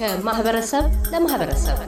ከማህበረሰብ ለማህበረሰብ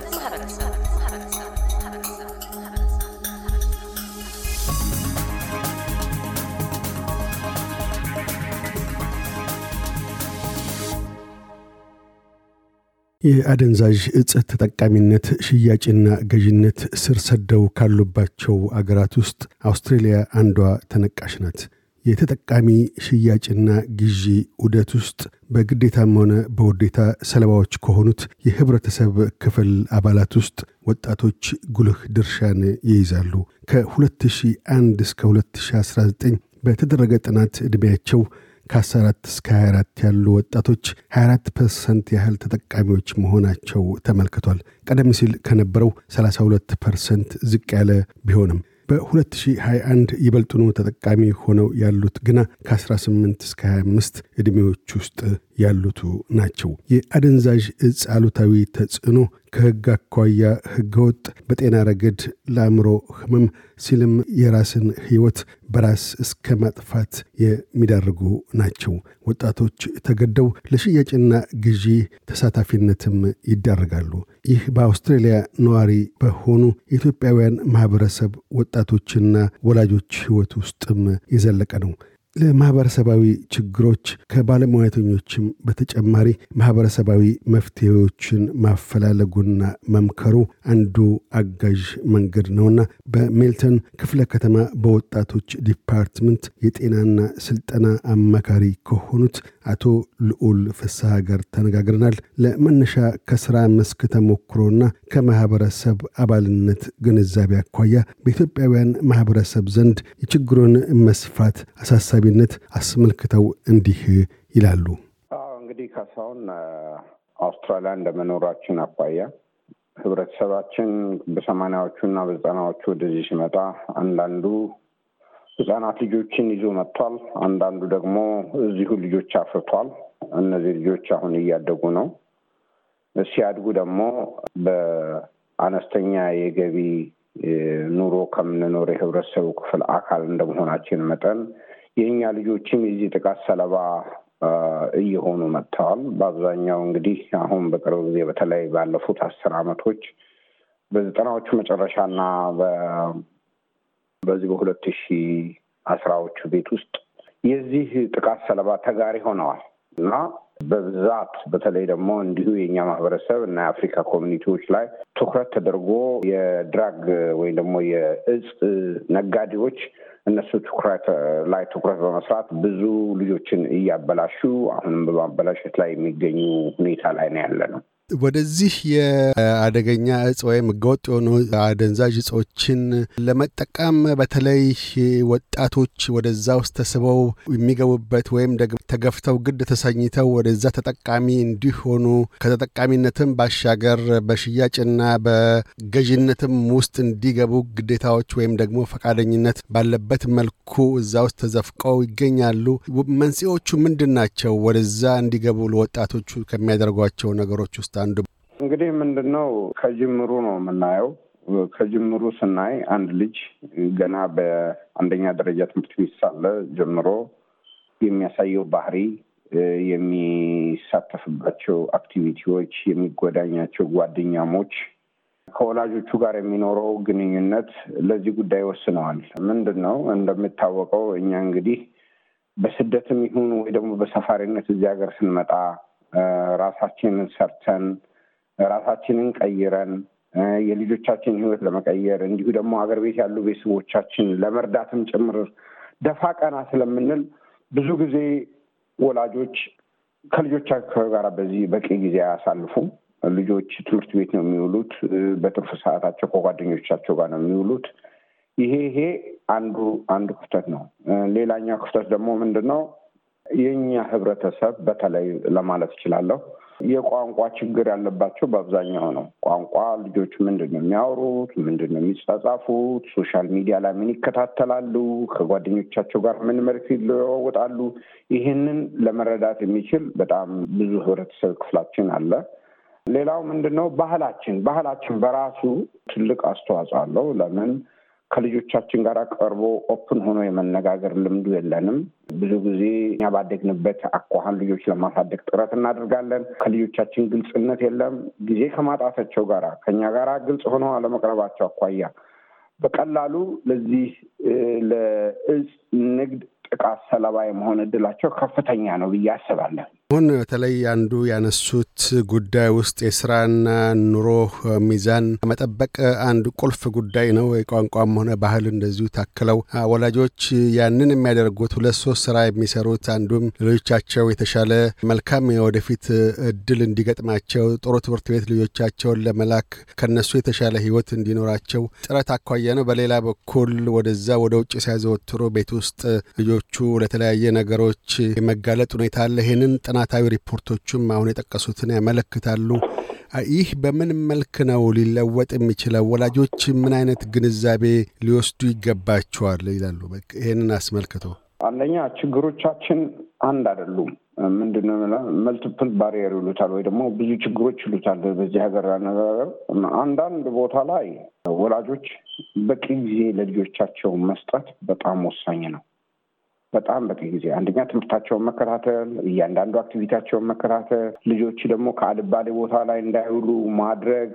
የአደንዛዥ እጽ ተጠቃሚነት ሽያጭና ገዥነት ስር ሰደው ካሉባቸው አገራት ውስጥ አውስትሬልያ አንዷ ተነቃሽ ናት። የተጠቃሚ ሽያጭና ግዢ ዑደት ውስጥ በግዴታም ሆነ በውዴታ ሰለባዎች ከሆኑት የህብረተሰብ ክፍል አባላት ውስጥ ወጣቶች ጉልህ ድርሻን ይይዛሉ። ከ2001 እስከ 2019 በተደረገ ጥናት ዕድሜያቸው ከ14 እስከ 24 ያሉ ወጣቶች 24 percent ያህል ተጠቃሚዎች መሆናቸው ተመልክቷል። ቀደም ሲል ከነበረው 32 percent ዝቅ ያለ ቢሆንም በ2021 ይበልጡኑ ተጠቃሚ ሆነው ያሉት ግና ከ18 እስከ 25 ዕድሜዎች ውስጥ ያሉቱ ናቸው። የአደንዛዥ እጽ አሉታዊ ተጽዕኖ ከሕግ አኳያ ሕገወጥ፣ በጤና ረገድ ለአእምሮ ህመም ሲልም የራስን ሕይወት በራስ እስከ ማጥፋት የሚዳርጉ ናቸው። ወጣቶች ተገደው ለሽያጭና ግዢ ተሳታፊነትም ይዳረጋሉ። ይህ በአውስትራሊያ ነዋሪ በሆኑ የኢትዮጵያውያን ማኅበረሰብ ወጣቶችና ወላጆች ሕይወት ውስጥም የዘለቀ ነው። ለማህበረሰባዊ ችግሮች ከባለሙያተኞችም በተጨማሪ ማህበረሰባዊ መፍትሄዎችን ማፈላለጉና መምከሩ አንዱ አጋዥ መንገድ ነውና በሜልተን ክፍለ ከተማ በወጣቶች department የጤናና ስልጠና አማካሪ ከሆኑት አቶ ልዑል ፍስሐ ጋር ተነጋግረናል። ለመነሻ ከስራ መስክ ተሞክሮና ከማህበረሰብ አባልነት ግንዛቤ አኳያ በኢትዮጵያውያን ማህበረሰብ ዘንድ የችግሩን መስፋት አሳሳቢነት አስመልክተው እንዲህ ይላሉ። እንግዲህ ካሳሁን አውስትራሊያ እንደመኖራችን አኳያ ህብረተሰባችን በሰማኒያዎቹ እና በዘጠናዎቹ ወደዚህ ሲመጣ አንዳንዱ ህጻናት ልጆችን ይዞ መጥቷል። አንዳንዱ ደግሞ እዚሁ ልጆች አፍርቷል። እነዚህ ልጆች አሁን እያደጉ ነው። ሲያድጉ ደግሞ በአነስተኛ የገቢ ኑሮ ከምንኖር የህብረተሰቡ ክፍል አካል እንደመሆናችን መጠን የእኛ ልጆችም የዚህ ጥቃት ሰለባ እየሆኑ መጥተዋል። በአብዛኛው እንግዲህ አሁን በቅርብ ጊዜ በተለይ ባለፉት አስር አመቶች በዘጠናዎቹ መጨረሻና በዚህ በሁለት ሺ አስራዎቹ ቤት ውስጥ የዚህ ጥቃት ሰለባ ተጋሪ ሆነዋል እና በብዛት በተለይ ደግሞ እንዲሁ የእኛ ማህበረሰብ እና የአፍሪካ ኮሚኒቲዎች ላይ ትኩረት ተደርጎ የድራግ ወይም ደግሞ የእጽ ነጋዴዎች እነሱ ትኩረት ላይ ትኩረት በመስራት ብዙ ልጆችን እያበላሹ አሁንም በማበላሸት ላይ የሚገኙ ሁኔታ ላይ ነው ያለ ነው። ወደዚህ የአደገኛ እጽ ወይም ህገወጥ የሆኑ አደንዛዥ እጾችን ለመጠቀም በተለይ ወጣቶች ወደዛ ውስጥ ተስበው የሚገቡበት ወይም ደግሞ ተገፍተው ግድ ተሰኝተው ወደዛ ተጠቃሚ እንዲሆኑ ከተጠቃሚነትም ባሻገር በሽያጭና በገዥነትም ውስጥ እንዲገቡ ግዴታዎች ወይም ደግሞ ፈቃደኝነት ባለበት መልኩ እዛ ውስጥ ተዘፍቀው ይገኛሉ። መንስኤዎቹ ምንድን ናቸው? ወደዛ እንዲገቡ ለወጣቶቹ ከሚያደርጓቸው ነገሮች ውስጥ አንዱ እንግዲህ ምንድን ነው ከጅምሩ ነው የምናየው። ከጅምሩ ስናይ አንድ ልጅ ገና በአንደኛ ደረጃ ትምህርት ቤት ሳለ ጀምሮ የሚያሳየው ባህሪ፣ የሚሳተፍባቸው አክቲቪቲዎች፣ የሚጎዳኛቸው ጓደኛሞች፣ ከወላጆቹ ጋር የሚኖረው ግንኙነት ለዚህ ጉዳይ ወስነዋል። ምንድን ነው እንደሚታወቀው እኛ እንግዲህ በስደትም ይሁን ወይ ደግሞ በሰፋሪነት እዚህ ሀገር ስንመጣ ራሳችንን ሰርተን ራሳችንን ቀይረን የልጆቻችን ሕይወት ለመቀየር እንዲሁ ደግሞ ሀገር ቤት ያሉ ቤተሰቦቻችን ለመርዳትም ጭምር ደፋ ቀና ስለምንል ብዙ ጊዜ ወላጆች ከልጆቻቸው ጋር በዚህ በቂ ጊዜ አያሳልፉም። ልጆች ትምህርት ቤት ነው የሚውሉት። በትርፍ ሰዓታቸው ከጓደኞቻቸው ጋር ነው የሚውሉት። ይሄ ይሄ አንዱ አንዱ ክፍተት ነው። ሌላኛው ክፍተት ደግሞ ምንድን ነው? የእኛ ህብረተሰብ በተለይ ለማለት እችላለሁ የቋንቋ ችግር ያለባቸው በአብዛኛው ነው። ቋንቋ ልጆች ምንድን ነው የሚያወሩት? ምንድን ነው የሚጻጻፉት? social media ላይ ምን ይከታተላሉ? ከጓደኞቻቸው ጋር ምን መልእክት ይለዋወጣሉ? ይህንን ለመረዳት የሚችል በጣም ብዙ ህብረተሰብ ክፍላችን አለ። ሌላው ምንድን ነው ባህላችን ባህላችን በራሱ ትልቅ አስተዋጽኦ አለው። ለምን ከልጆቻችን ጋር ቀርቦ open ሆኖ የመነጋገር ልምዱ የለንም። ብዙ ጊዜ እኛ ባደግንበት አኳኋን ልጆች ለማሳደግ ጥረት እናደርጋለን። ከልጆቻችን ግልጽነት የለም። ጊዜ ከማጣታቸው ጋር ከኛ ጋር ግልጽ ሆኖ አለመቅረባቸው አኳያ በቀላሉ ለዚህ ለእጽ ንግድ ጥቃት ሰለባ የመሆን እድላቸው ከፍተኛ ነው ብዬ አስባለሁ። አሁን በተለይ አንዱ ያነሱት ጉዳይ ውስጥ የስራና ኑሮ ሚዛን መጠበቅ አንድ ቁልፍ ጉዳይ ነው። የቋንቋም ሆነ ባህል እንደዚሁ ታክለው ወላጆች ያንን የሚያደርጉት ሁለት ሶስት ስራ የሚሰሩት አንዱም ልጆቻቸው የተሻለ መልካም የወደፊት እድል እንዲገጥማቸው ጥሩ ትምህርት ቤት ልጆቻቸውን ለመላክ ከነሱ የተሻለ ህይወት እንዲኖራቸው ጥረት አኳያ ነው። በሌላ በኩል ወደዛ ወደ ውጭ ሲያዘወትሩ ቤት ውስጥ ልጆቹ ለተለያየ ነገሮች የመጋለጥ ሁኔታ አለ። ይህንን ጥናታዊ ሪፖርቶቹም አሁን የጠቀሱትን ያመለክታሉ። ይህ በምን መልክ ነው ሊለወጥ የሚችለው? ወላጆች ምን አይነት ግንዛቤ ሊወስዱ ይገባቸዋል ይላሉ? ይህንን አስመልክቶ አንደኛ ችግሮቻችን አንድ አይደሉም። ምንድነው መልቲፕል ባሪየር ይሉታል ወይ ደግሞ ብዙ ችግሮች ይሉታል በዚህ ሀገር አነጋገር። አንዳንድ ቦታ ላይ ወላጆች በቂ ጊዜ ለልጆቻቸው መስጠት በጣም ወሳኝ ነው። በጣም በቂ ጊዜ አንደኛ ትምህርታቸውን መከታተል፣ እያንዳንዱ አክቲቪቲያቸውን መከታተል፣ ልጆች ደግሞ ከአልባሌ ቦታ ላይ እንዳይውሉ ማድረግ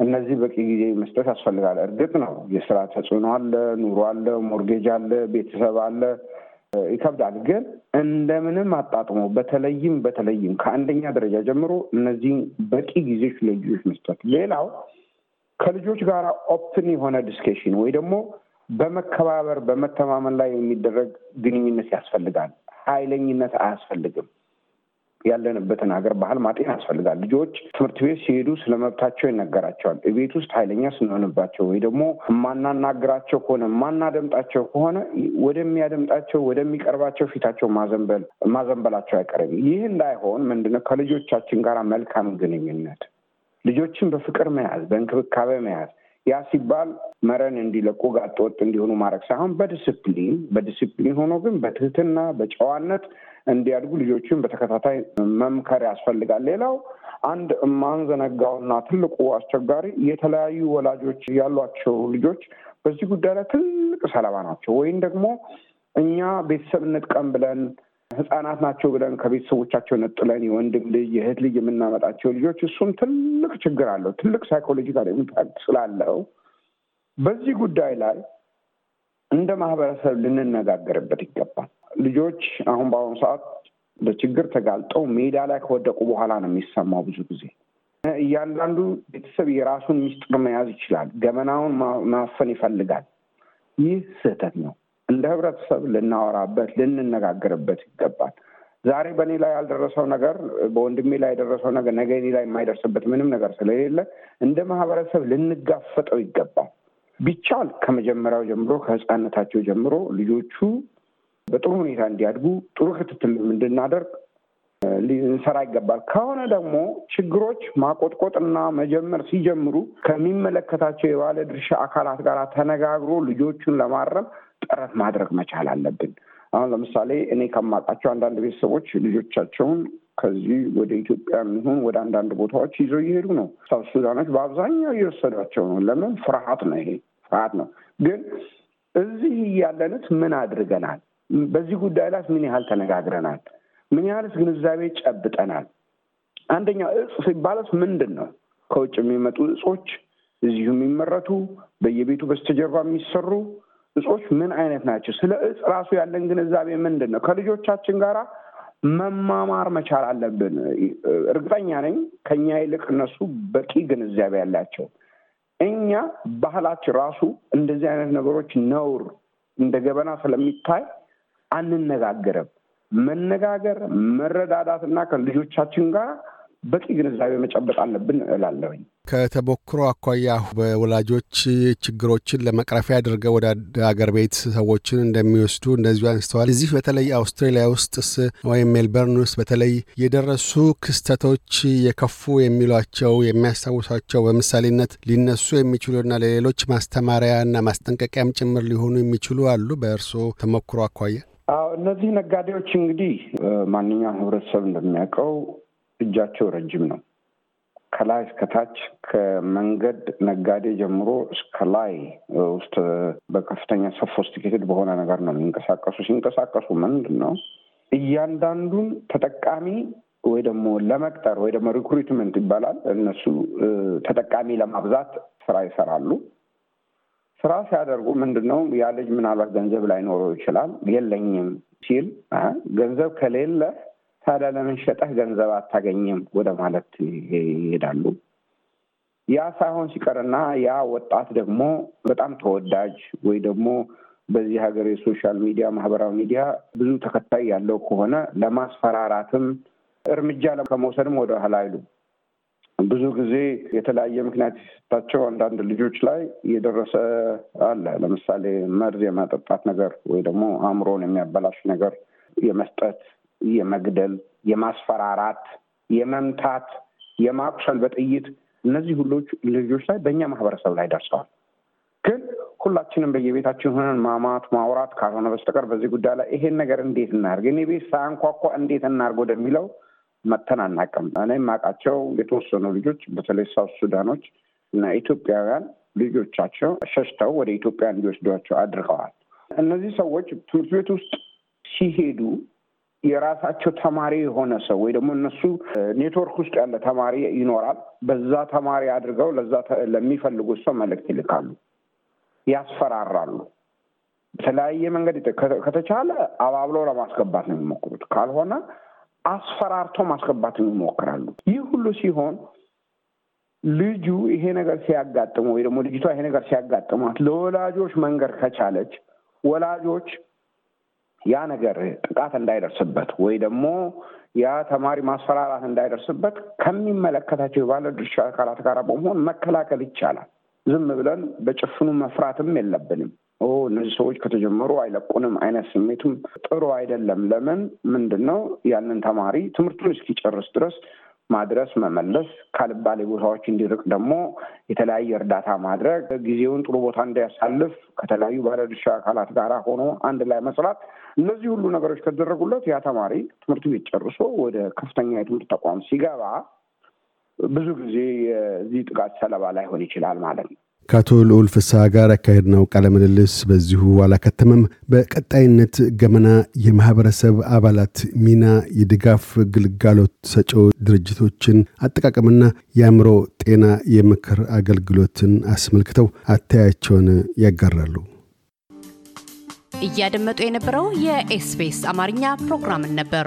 እነዚህ በቂ ጊዜ መስጠት ያስፈልጋል። እርግጥ ነው የስራ ተጽዕኖ አለ፣ ኑሮ አለ፣ mortgage አለ፣ ቤተሰብ አለ፣ ይከብዳል። ግን እንደምንም አጣጥሞ በተለይም በተለይም ከአንደኛ ደረጃ ጀምሮ እነዚህን በቂ ጊዜዎች ለልጆች መስጠት። ሌላው ከልጆች ጋር open የሆነ discussion ወይ ደግሞ በመከባበር በመተማመን ላይ የሚደረግ ግንኙነት ያስፈልጋል። ኃይለኝነት አያስፈልግም። ያለንበትን ሀገር ባህል ማጤን ያስፈልጋል። ልጆች ትምህርት ቤት ሲሄዱ ስለ መብታቸው ይነገራቸዋል። ቤት ውስጥ ኃይለኛ ስንሆንባቸው ወይ ደግሞ የማናናግራቸው ከሆነ የማናደምጣቸው ከሆነ ወደሚያደምጣቸው ወደሚቀርባቸው ፊታቸው ማዘንበል ማዘንበላቸው አይቀርም። ይህ እንዳይሆን ምንድነው ከልጆቻችን ጋር መልካም ግንኙነት ልጆችን በፍቅር መያዝ፣ በእንክብካቤ መያዝ ያ ሲባል መረን እንዲለቁ ጋጠ ወጥ እንዲሆኑ ማድረግ ሳይሆን በዲስፕሊን በዲስፕሊን ሆኖ ግን በትህትና በጨዋነት እንዲያድጉ ልጆችን በተከታታይ መምከር ያስፈልጋል። ሌላው አንድ የማንዘነጋውና ትልቁ አስቸጋሪ የተለያዩ ወላጆች ያሏቸው ልጆች በዚህ ጉዳይ ላይ ትልቅ ሰለባ ናቸው። ወይም ደግሞ እኛ ቤተሰብ እንጥቀም ብለን ህጻናት ናቸው ብለን ከቤተሰቦቻቸው ነጥለን የወንድም ልጅ የእህት ልጅ የምናመጣቸው ልጆች እሱም ትልቅ ችግር አለው። ትልቅ psychological impact ስላለው በዚህ ጉዳይ ላይ እንደ ማህበረሰብ ልንነጋገርበት ይገባል። ልጆች አሁን በአሁኑ ሰዓት ለችግር ተጋልጠው ሜዳ ላይ ከወደቁ በኋላ ነው የሚሰማው። ብዙ ጊዜ እያንዳንዱ ቤተሰብ የራሱን ሚስጥር መያዝ ይችላል። ገመናውን ማፈን ይፈልጋል። ይህ ስህተት ነው። እንደ ህብረተሰብ ልናወራበት ልንነጋገርበት ይገባል። ዛሬ በእኔ ላይ ያልደረሰው ነገር በወንድሜ ላይ የደረሰው ነገር ነገ እኔ ላይ የማይደርስበት ምንም ነገር ስለሌለ እንደ ማህበረሰብ ልንጋፈጠው ይገባል። ቢቻል ከመጀመሪያው ጀምሮ ከህፃነታቸው ጀምሮ ልጆቹ በጥሩ ሁኔታ እንዲያድጉ ጥሩ ክትትል እንድናደርግ ልንሰራ ይገባል። ከሆነ ደግሞ ችግሮች ማቆጥቆጥና መጀመር ሲጀምሩ ከሚመለከታቸው የባለ ድርሻ አካላት ጋር ተነጋግሮ ልጆቹን ለማረም ጥረት ማድረግ መቻል አለብን። አሁን ለምሳሌ እኔ ከማውቃቸው አንዳንድ ቤተሰቦች ልጆቻቸውን ከዚህ ወደ ኢትዮጵያ የሚሆን ወደ አንዳንድ ቦታዎች ይዘው እየሄዱ ነው። ሳውት ሱዳኖች በአብዛኛው እየወሰዷቸው ነው። ለምን? ፍርሃት ነው። ይሄ ፍርሃት ነው። ግን እዚህ እያለንስ ምን አድርገናል? በዚህ ጉዳይ ላይ ምን ያህል ተነጋግረናል? ምን ያህልስ ግንዛቤ ጨብጠናል? አንደኛ እጽ ሲባለስ ምንድን ነው? ከውጭ የሚመጡ እጾች፣ እዚሁ የሚመረቱ በየቤቱ በስተጀርባ የሚሰሩ እጾች ምን አይነት ናቸው? ስለ እጽ ራሱ ያለን ግንዛቤ ምንድን ነው? ከልጆቻችን ጋራ መማማር መቻል አለብን። እርግጠኛ ነኝ ከኛ ይልቅ እነሱ በቂ ግንዛቤ ያላቸው። እኛ ባህላችን ራሱ እንደዚህ አይነት ነገሮች ነውር እንደ ገበና ስለሚታይ አንነጋገርም። መነጋገር፣ መረዳዳት እና ከልጆቻችን ጋር በቂ ግንዛቤ መጨበጥ አለብን እላለሁኝ። ከተሞክሮ አኳያ በወላጆች ችግሮችን ለመቅረፊያ አድርገው ወደ አገር ቤት ሰዎችን እንደሚወስዱ እንደዚሁ አንስተዋል። እዚህ በተለይ አውስትራሊያ ውስጥስ ወይም ሜልበርን ውስጥ በተለይ የደረሱ ክስተቶች የከፉ የሚሏቸው የሚያስታውሷቸው በምሳሌነት ሊነሱ የሚችሉና ለሌሎች ማስተማሪያና ማስጠንቀቂያም ጭምር ሊሆኑ የሚችሉ አሉ በእርስዎ ተሞክሮ አኳያ? እነዚህ ነጋዴዎች እንግዲህ ማንኛውም ህብረተሰብ እንደሚያውቀው እጃቸው ረጅም ነው። ከላይ እስከታች ከመንገድ ነጋዴ ጀምሮ እስከ ላይ ውስጥ በከፍተኛ sophisticated በሆነ ነገር ነው የሚንቀሳቀሱ። ሲንቀሳቀሱ ምንድን ነው እያንዳንዱን ተጠቃሚ ወይ ደግሞ ለመቅጠር ወይ ደግሞ recruitment ይባላል። እነሱ ተጠቃሚ ለማብዛት ስራ ይሰራሉ። ስራ ሲያደርጉ ምንድን ነው ያ ልጅ ምናልባት ገንዘብ ላይኖረው ይችላል። የለኝም ሲል ገንዘብ ከሌለ ታዲያ ለምን ሸጠህ ገንዘብ አታገኝም ወደ ማለት ይሄዳሉ። ያ ሳይሆን ሲቀርና ያ ወጣት ደግሞ በጣም ተወዳጅ ወይ ደግሞ በዚህ ሀገር የ social media ማህበራዊ ሚዲያ ብዙ ተከታይ ያለው ከሆነ ለማስፈራራትም እርምጃ ከመውሰድም ወደ ኋላ አይሉ። ብዙ ጊዜ የተለያየ ምክንያት የሰጣቸው አንዳንድ ልጆች ላይ የደረሰ አለ። ለምሳሌ መርዝ የማጠጣት ነገር ወይ ደግሞ አእምሮን የሚያበላሽ ነገር የመስጠት፣ የመግደል፣ የማስፈራራት፣ የመምታት፣ የማቁሰል በጥይት እነዚህ ሁሎች ልጆች ላይ በእኛ ማህበረሰብ ላይ ደርሰዋል። ግን ሁላችንም በየቤታችን ሆነን ማማት ማውራት ካልሆነ በስተቀር በዚህ ጉዳይ ላይ ይሄን ነገር እንዴት እናርግ፣ እኔ ቤት ሳያንኳኳ እንዴት እናርግ ወደሚለው መተን አናውቅም። እኔ የማውቃቸው የተወሰኑ ልጆች በተለይ ሳውት ሱዳኖች እና ኢትዮጵያውያን ልጆቻቸው ሸሽተው ወደ ኢትዮጵያ እንዲወስዷቸው አድርገዋል። እነዚህ ሰዎች ትምህርት ቤት ውስጥ ሲሄዱ የራሳቸው ተማሪ የሆነ ሰው ወይ ደግሞ እነሱ ኔትወርክ ውስጥ ያለ ተማሪ ይኖራል። በዛ ተማሪ አድርገው ለዛ ለሚፈልጉት ሰው መልእክት ይልካሉ፣ ያስፈራራሉ። በተለያየ መንገድ ከተቻለ አባብለው ለማስገባት ነው የሚሞክሩት። ካልሆነ አስፈራርቶ ማስገባት ይሞክራሉ። ይህ ሁሉ ሲሆን ልጁ ይሄ ነገር ሲያጋጥመው ወይ ደግሞ ልጅቷ ይሄ ነገር ሲያጋጥማት ለወላጆች መንገር ከቻለች ወላጆች ያ ነገር ጥቃት እንዳይደርስበት ወይ ደግሞ ያ ተማሪ ማስፈራራት እንዳይደርስበት ከሚመለከታቸው የባለድርሻ አካላት ጋር በመሆን መከላከል ይቻላል። ዝም ብለን በጭፍኑ መፍራትም የለብንም። ኦ እነዚህ ሰዎች ከተጀመሩ አይለቁንም አይነት ስሜቱም ጥሩ አይደለም። ለምን ምንድን ነው ያንን ተማሪ ትምህርቱን እስኪጨርስ ድረስ ማድረስ መመለስ፣ ካልባሌ ቦታዎች እንዲርቅ ደግሞ የተለያየ እርዳታ ማድረግ፣ ጊዜውን ጥሩ ቦታ እንዲያሳልፍ ከተለያዩ ባለድርሻ አካላት ጋር ሆኖ አንድ ላይ መስራት፣ እነዚህ ሁሉ ነገሮች ከተደረጉለት ያ ተማሪ ትምህርት ቤት ጨርሶ ወደ ከፍተኛ የትምህርት ተቋም ሲገባ ብዙ ጊዜ የዚህ ጥቃት ሰለባ ላይሆን ይችላል ማለት ነው። ከአቶ ልዑል ፍስሐ ጋር ያካሄድነው ቃለ በዚሁ አላከተመም። በቀጣይነት ገመና የማህበረሰብ አባላት ሚና፣ የድጋፍ ግልጋሎት ሰጪ ድርጅቶችን አጠቃቀምና የአእምሮ ጤና የምክር አገልግሎትን አስመልክተው አተያያቸውን ያጋራሉ። እያደመጡ የነበረው የኤስቢኤስ አማርኛ ፕሮግራምን ነበር።